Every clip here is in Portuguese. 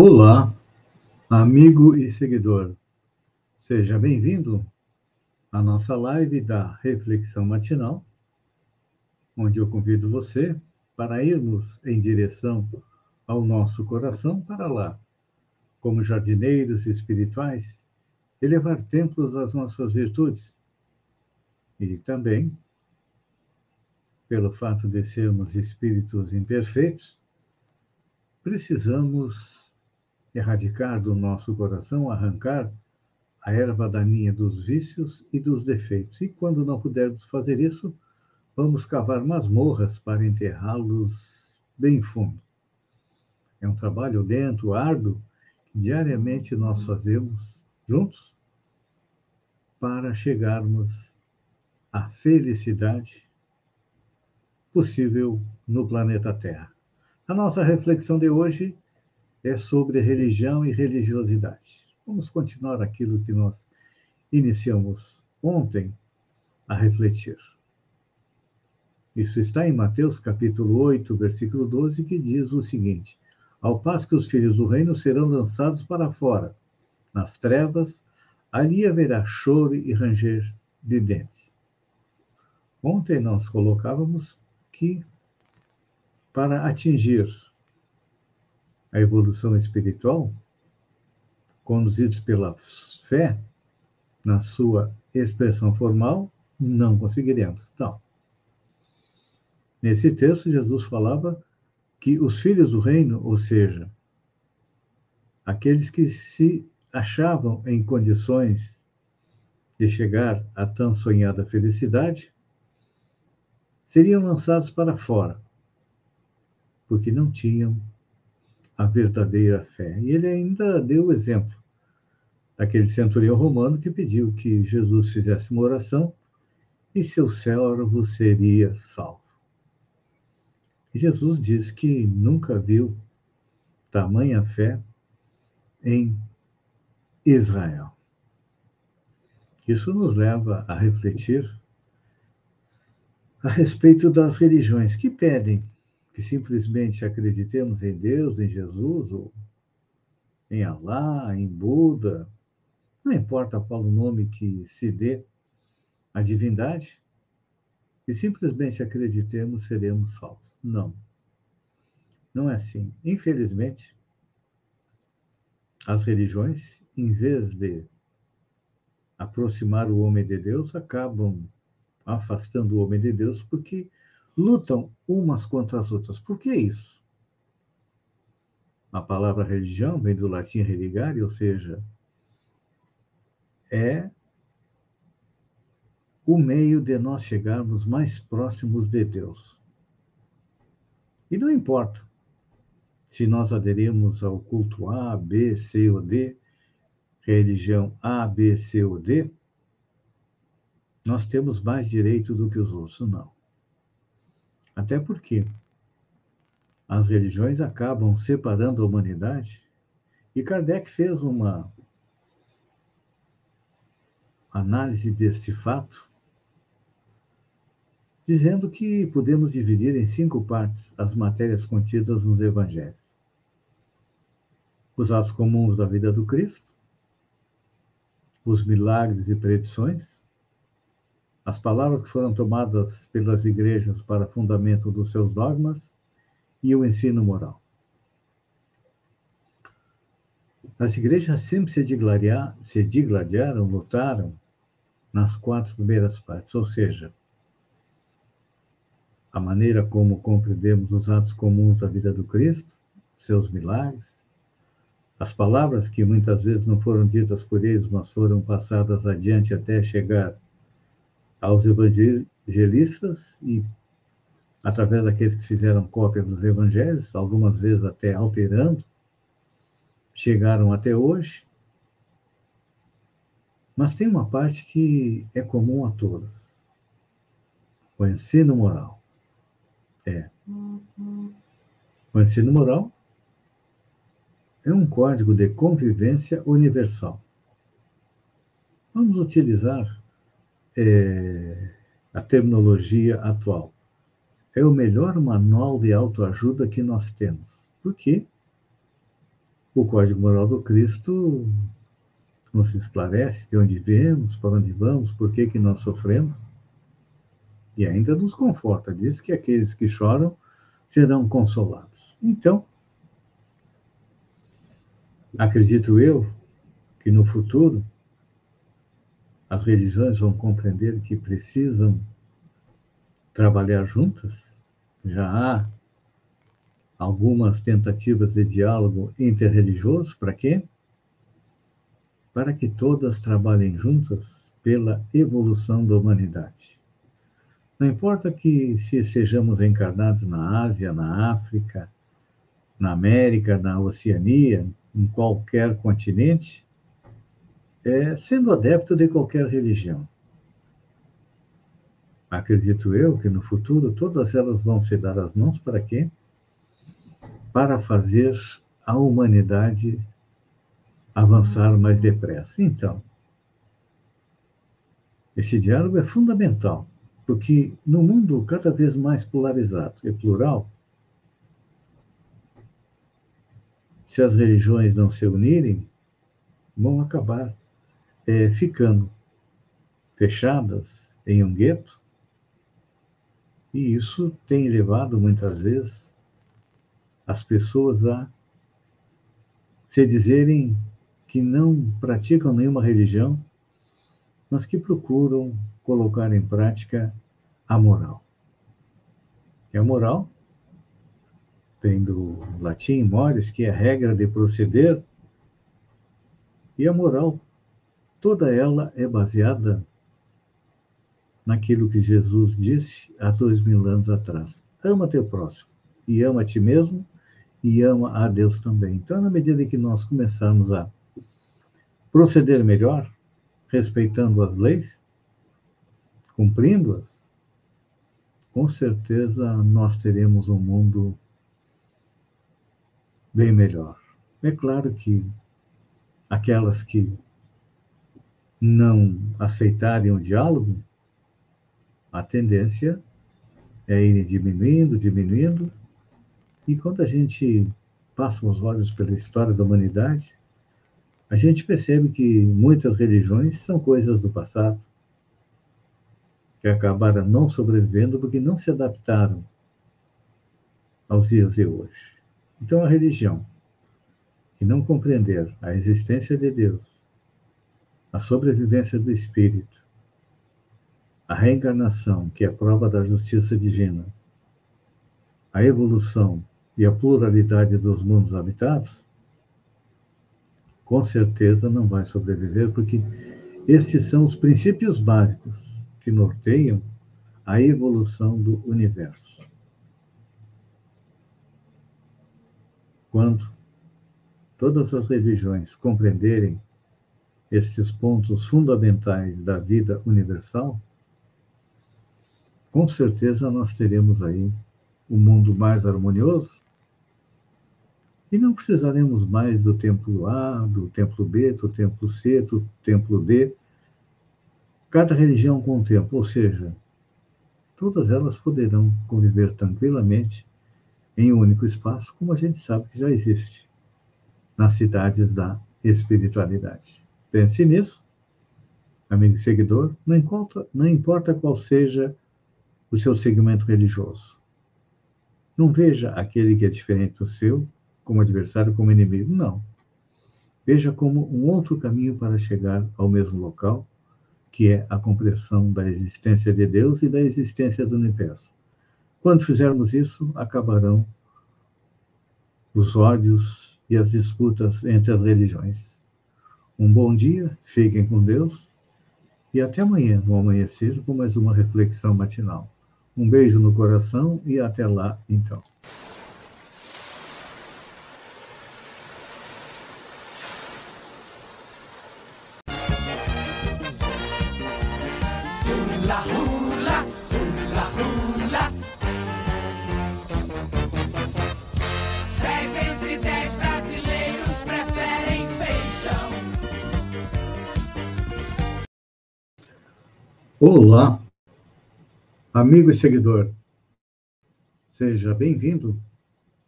Olá, amigo e seguidor. Seja bem-vindo à nossa live da Reflexão Matinal, onde eu convido você para irmos em direção ao nosso coração para lá, como jardineiros espirituais, elevar templos às nossas virtudes. E também, pelo fato de sermos espíritos imperfeitos, precisamos erradicar do nosso coração, arrancar a erva daninha dos vícios e dos defeitos. E quando não pudermos fazer isso, vamos cavar masmorras para enterrá-los bem fundo. É um trabalho lento, árduo, que diariamente nós fazemos juntos para chegarmos à felicidade possível no planeta Terra. A nossa reflexão de hoje é sobre religião e religiosidade. Vamos continuar aquilo que nós iniciamos ontem a refletir. Isso está em Mateus capítulo 8, versículo 12, que diz o seguinte: Ao passo que os filhos do reino serão lançados para fora, nas trevas, ali haverá choro e ranger de dentes. Ontem nós colocávamos que para atingir a evolução espiritual, conduzidos pela fé, na sua expressão formal, não conseguiremos. Então, nesse texto, Jesus falava que os filhos do reino, ou seja, aqueles que se achavam em condições de chegar à tão sonhada felicidade, seriam lançados para fora, porque não tinham a verdadeira fé. E ele ainda deu o exemplo daquele centurião romano que pediu que Jesus fizesse uma oração e seu servo seria salvo. E Jesus diz que nunca viu tamanha fé em Israel. Isso nos leva a refletir a respeito das religiões que pedem que simplesmente acreditemos em Deus, em Jesus, ou em Alá, em Buda, não importa qual o nome que se dê à divindade, e simplesmente acreditemos, seremos salvos. Não. Não é assim. Infelizmente, as religiões, em vez de aproximar o homem de Deus, acabam afastando o homem de Deus, porque lutam umas contra as outras. Por que isso? A palavra religião vem do latim religare, ou seja, é o meio de nós chegarmos mais próximos de Deus. E não importa se nós aderimos ao culto A, B, C ou D, religião A, B, C ou D, nós temos mais direito do que os outros, não. Até porque as religiões acabam separando a humanidade. E Kardec fez uma análise deste fato, dizendo que podemos dividir em cinco partes as matérias contidas nos evangelhos: os atos comuns da vida do Cristo, os milagres e predições, as palavras que foram tomadas pelas igrejas para fundamento dos seus dogmas e o ensino moral. As igrejas sempre se, digladiar, se digladiaram, lutaram nas quatro primeiras partes, ou seja, a maneira como compreendemos os atos comuns da vida do Cristo, seus milagres, as palavras que muitas vezes não foram ditas por eles, mas foram passadas adiante até chegar aos evangelistas e através daqueles que fizeram cópia dos evangelhos, algumas vezes até alterando, chegaram até hoje. Mas tem uma parte que é comum a todos: o ensino moral. É. O ensino moral é um código de convivência universal. Vamos utilizar é, a terminologia atual. É o melhor manual de autoajuda que nós temos. Por quê? O Código Moral do Cristo nos esclarece de onde viemos, para onde vamos, por que, que nós sofremos. E ainda nos conforta, diz que aqueles que choram serão consolados. Então, acredito eu que no futuro as religiões vão compreender que precisam trabalhar juntas. Já há algumas tentativas de diálogo interreligioso, para quê? Para que todas trabalhem juntas pela evolução da humanidade. Não importa que se sejamos encarnados na Ásia, na África, na América, na Oceania, em qualquer continente, é, sendo adepto de qualquer religião. Acredito eu que no futuro todas elas vão se dar as mãos para quê? Para fazer a humanidade avançar mais depressa. Então, esse diálogo é fundamental, porque no mundo cada vez mais polarizado e plural, se as religiões não se unirem, vão acabar é, ficando fechadas em um gueto, e isso tem levado muitas vezes as pessoas a se dizerem que não praticam nenhuma religião, mas que procuram colocar em prática a moral. E a moral vem do latim mores, que é a regra de proceder, e a moral toda ela é baseada naquilo que Jesus disse há dois mil anos atrás. Ama teu próximo e ama a ti mesmo e ama a Deus também. Então, na medida que nós começarmos a proceder melhor, respeitando as leis, cumprindo-as, com certeza nós teremos um mundo bem melhor. É claro que aquelas que não aceitarem o diálogo, a tendência é ir diminuindo, diminuindo, e quando a gente passa os olhos pela história da humanidade, a gente percebe que muitas religiões são coisas do passado, que acabaram não sobrevivendo porque não se adaptaram aos dias de hoje. Então, a religião que não compreender a existência de Deus, a sobrevivência do espírito, a reencarnação, que é prova da justiça divina, a evolução e a pluralidade dos mundos habitados, com certeza não vai sobreviver, porque estes são os princípios básicos que norteiam a evolução do universo. Quando todas as religiões compreenderem estes pontos fundamentais da vida universal, com certeza nós teremos aí um mundo mais harmonioso e não precisaremos mais do templo A, do templo B, do templo C, do templo D. Cada religião com um templo, ou seja, todas elas poderão conviver tranquilamente em um único espaço, como a gente sabe que já existe nas cidades da espiritualidade. Pense nisso, amigo seguidor, não importa, não importa qual seja o seu segmento religioso. Não veja aquele que é diferente do seu como adversário, como inimigo. Não. Veja como um outro caminho para chegar ao mesmo local, que é a compreensão da existência de Deus e da existência do universo. Quando fizermos isso, acabarão os ódios e as disputas entre as religiões. Um bom dia, fiquem com Deus e até amanhã, no amanhecer, com mais uma reflexão matinal. Um beijo no coração e até lá, então. Olá, amigo e seguidor. Seja bem-vindo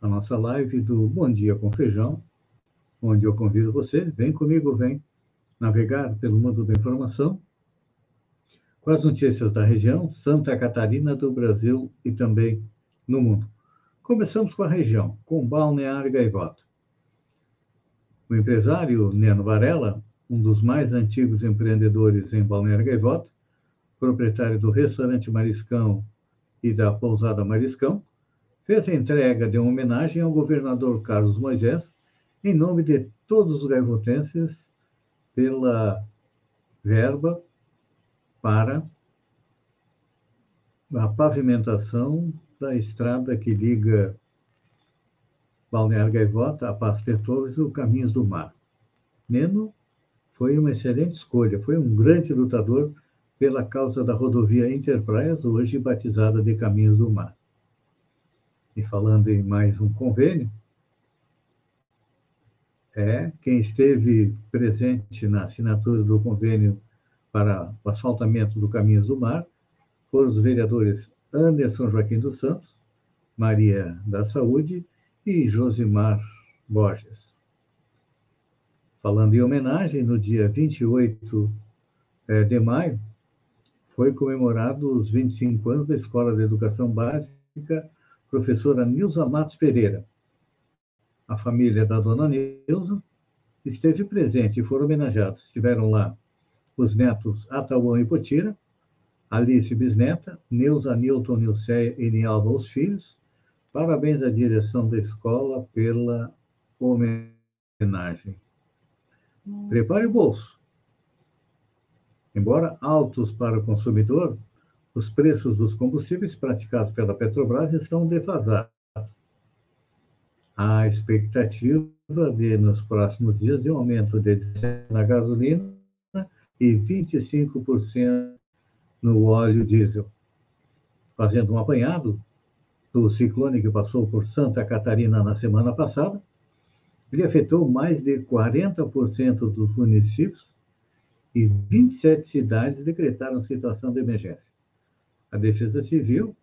à nossa live do Bom Dia com Feijão, onde eu convido você, vem comigo, vem navegar pelo mundo da informação com as notícias da região, Santa Catarina, do Brasil e também no mundo. Começamos com a região, com Balneário Gaivota. O empresário Neno Varela, um dos mais antigos empreendedores em Balneário Gaivota, proprietário do restaurante Mariscão e da pousada Mariscão, fez a entrega de uma homenagem ao governador Carlos Moisés, em nome de todos os gaivotenses, pela verba para a pavimentação da estrada que liga Balneário Gaivota a Pastor Torres e o Caminhos do Mar. Neno foi uma excelente escolha, foi um grande lutador pela causa da rodovia Interpraias, hoje batizada de Caminhos do Mar. E falando em mais um convênio, é quem esteve presente na assinatura do convênio para o asfaltamento do Caminhos do Mar foram os vereadores Anderson Joaquim dos Santos, Maria da Saúde e Josimar Borges. Falando em homenagem, no dia 28 eh, de maio, foi comemorado os 25 anos da Escola de Educação Básica professora Nilza Matos Pereira. A família da dona Nilza esteve presente e foram homenageados. Estiveram lá os netos Atauã e Potira, Alice Bisneta, Neuza, Nilton, Nilceia e Nialva, os filhos. Parabéns à direção da escola pela homenagem. Prepare o bolso. Embora altos para o consumidor, os preços dos combustíveis praticados pela Petrobras estão defasados. Há expectativa de, nos próximos dias, de um aumento de na gasolina e 25% no óleo diesel. Fazendo um apanhado do ciclone que passou por Santa Catarina na semana passada, ele afetou mais de 40% dos municípios e 27 cidades decretaram situação de emergência. A Defesa Civil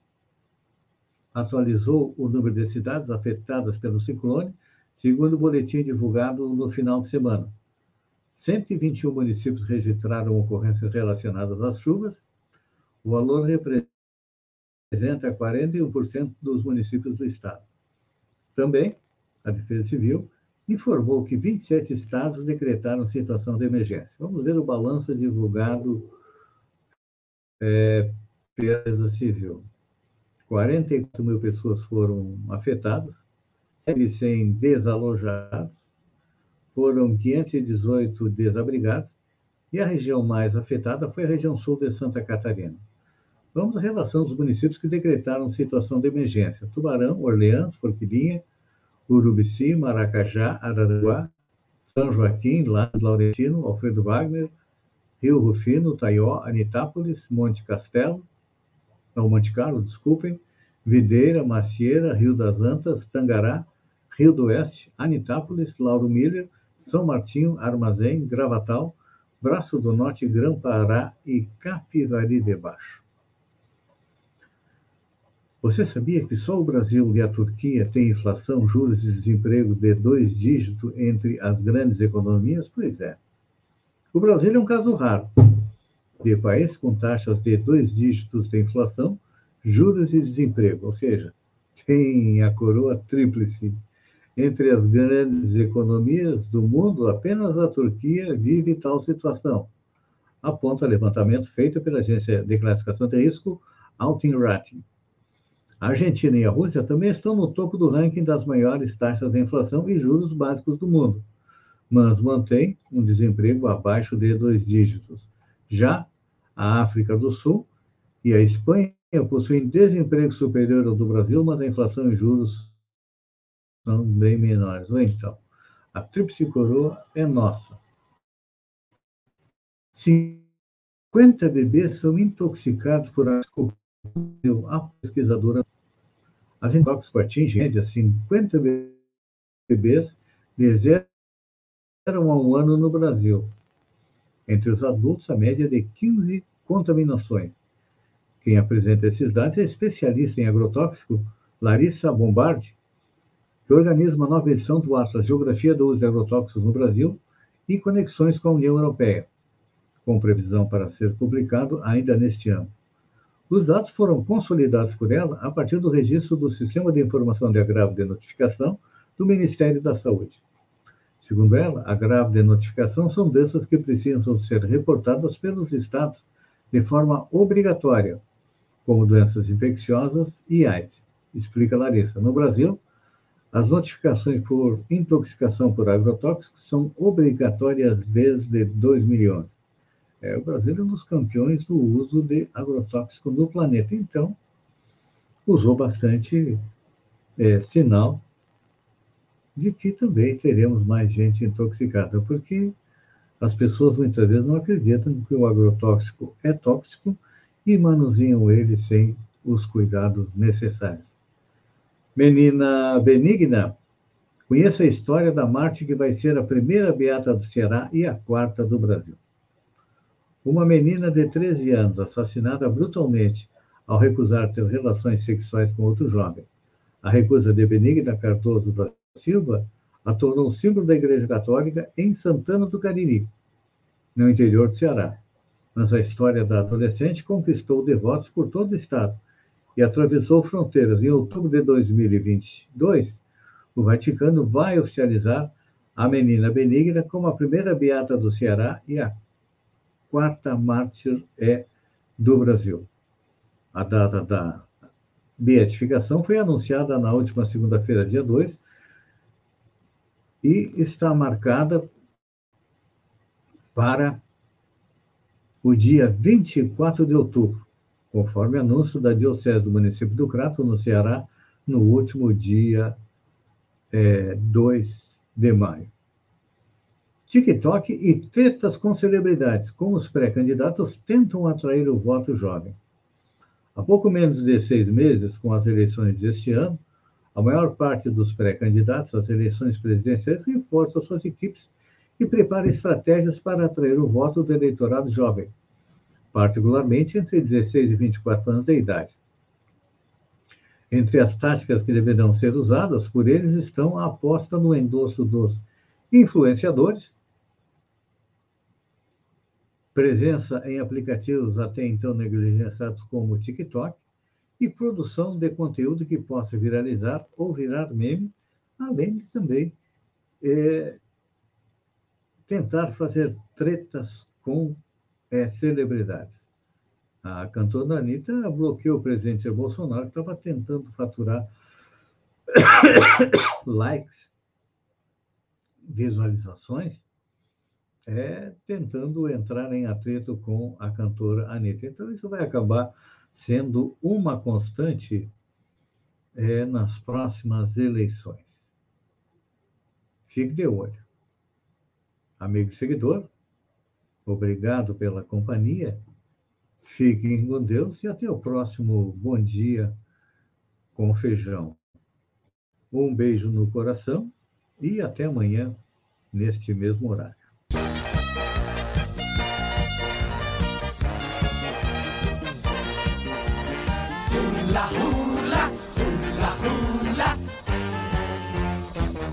atualizou o número de cidades afetadas pelo ciclone, segundo o boletim divulgado no final de semana. 121 municípios registraram ocorrências relacionadas às chuvas. O valor representa 41% dos municípios do estado. Também, a Defesa Civil informou que 27 estados decretaram situação de emergência. Vamos ver o balanço divulgado é, pela Defesa Civil. 44 mil pessoas foram afetadas, 100 desalojados, foram 518 desabrigados, e a região mais afetada foi a região sul de Santa Catarina. Vamos à relação dos municípios que decretaram situação de emergência. Tubarão, Orleans, Forquilinha, Urubici, Maracajá, Araranguá, São Joaquim, Lages Laurentino, Alfredo Wagner, Rio Rufino, Taió, Anitápolis, Monte Castelo, não, Monte Carlo, desculpem, Videira, Macieira, Rio das Antas, Tangará, Rio do Oeste, Anitápolis, Lauro Miller, São Martinho, Armazém, Gravatal, Braço do Norte, Grã-Pará e Capivari de Baixo. Você sabia que só o Brasil e a Turquia têm inflação, juros e desemprego de dois dígitos entre as grandes economias? Pois é. O Brasil é um caso raro de país com taxas de dois dígitos de inflação, juros e desemprego, ou seja, tem a coroa tríplice. Entre as grandes economias do mundo, apenas a Turquia vive tal situação, aponta levantamento feito pela agência de classificação de risco Altin Rating. A Argentina e a Rússia também estão no topo do ranking das maiores taxas de inflação e juros básicos do mundo, mas mantém um desemprego abaixo de dois dígitos. Já a África do Sul e a Espanha possuem desemprego superior ao do Brasil, mas a inflação e juros são bem menores. Ou então, a tríplice coroa é nossa. 50 bebês são intoxicados por a pesquisadora. As intóxicos atingem, média, 50 bebês de a um ano no Brasil. Entre os adultos, a média é de 15 contaminações. Quem apresenta esses dados é especialista em agrotóxico, Larissa Bombardi, que organiza uma nova edição do Atlas Geografia do Uso de Agrotóxicos no Brasil e conexões com a União Europeia, com previsão para ser publicado ainda neste ano. Os dados foram consolidados por ela a partir do registro do Sistema de Informação de Agravo de Notificação do Ministério da Saúde. Segundo ela, agravo de notificação são doenças que precisam ser reportadas pelos estados de forma obrigatória, como doenças infecciosas e AIDS, explica Larissa. No Brasil, as notificações por intoxicação por agrotóxicos são obrigatórias desde 2011. É, o Brasil é um dos campeões do uso de agrotóxico no planeta. Então, usou bastante é, sinal de que também teremos mais gente intoxicada, porque as pessoas muitas vezes não acreditam que o agrotóxico é tóxico e manuseiam ele sem os cuidados necessários. Menina benigna, conheça a história da Marte que vai ser a primeira beata do Ceará e a quarta do Brasil. Uma menina de 13 anos assassinada brutalmente ao recusar ter relações sexuais com outro jovem. A recusa de Benigna Cardoso da Silva a tornou símbolo da Igreja Católica em Santana do Cariri, no interior do Ceará. Mas a história da adolescente conquistou devotos por todo o estado e atravessou fronteiras. Em outubro de 2022, o Vaticano vai oficializar a menina benigna como a primeira beata do Ceará e a quarta mártir é do Brasil. A data da beatificação foi anunciada na última segunda-feira, dia 2, e está marcada para o dia 24 de outubro conforme anúncio da Diocese do município do Crato, no Ceará, no último dia é, 2 de maio. TikTok e tretas com celebridades, como os pré-candidatos tentam atrair o voto jovem. Há pouco menos de seis meses, com as eleições deste ano, a maior parte dos pré-candidatos às eleições presidenciais reforça suas equipes e prepara estratégias para atrair o voto do eleitorado jovem, particularmente entre 16 e 24 anos de idade. Entre as táticas que deverão ser usadas por eles estão a aposta no endosso dos influenciadores, presença em aplicativos até então negligenciados como o TikTok e produção de conteúdo que possa viralizar ou virar meme, além de também é, tentar fazer tretas com é, celebridades. A cantora Anitta bloqueou o presidente Bolsonaro, que estava tentando faturar likes, visualizações, é, tentando entrar em atrito com a cantora Anitta. Então, isso vai acabar sendo uma constante é, nas próximas eleições. Fique de olho. Amigo seguidor, Obrigado pela companhia. Fiquem com Deus e até o próximo Bom Dia com Feijão. Um beijo no coração e até amanhã, neste mesmo horário. 다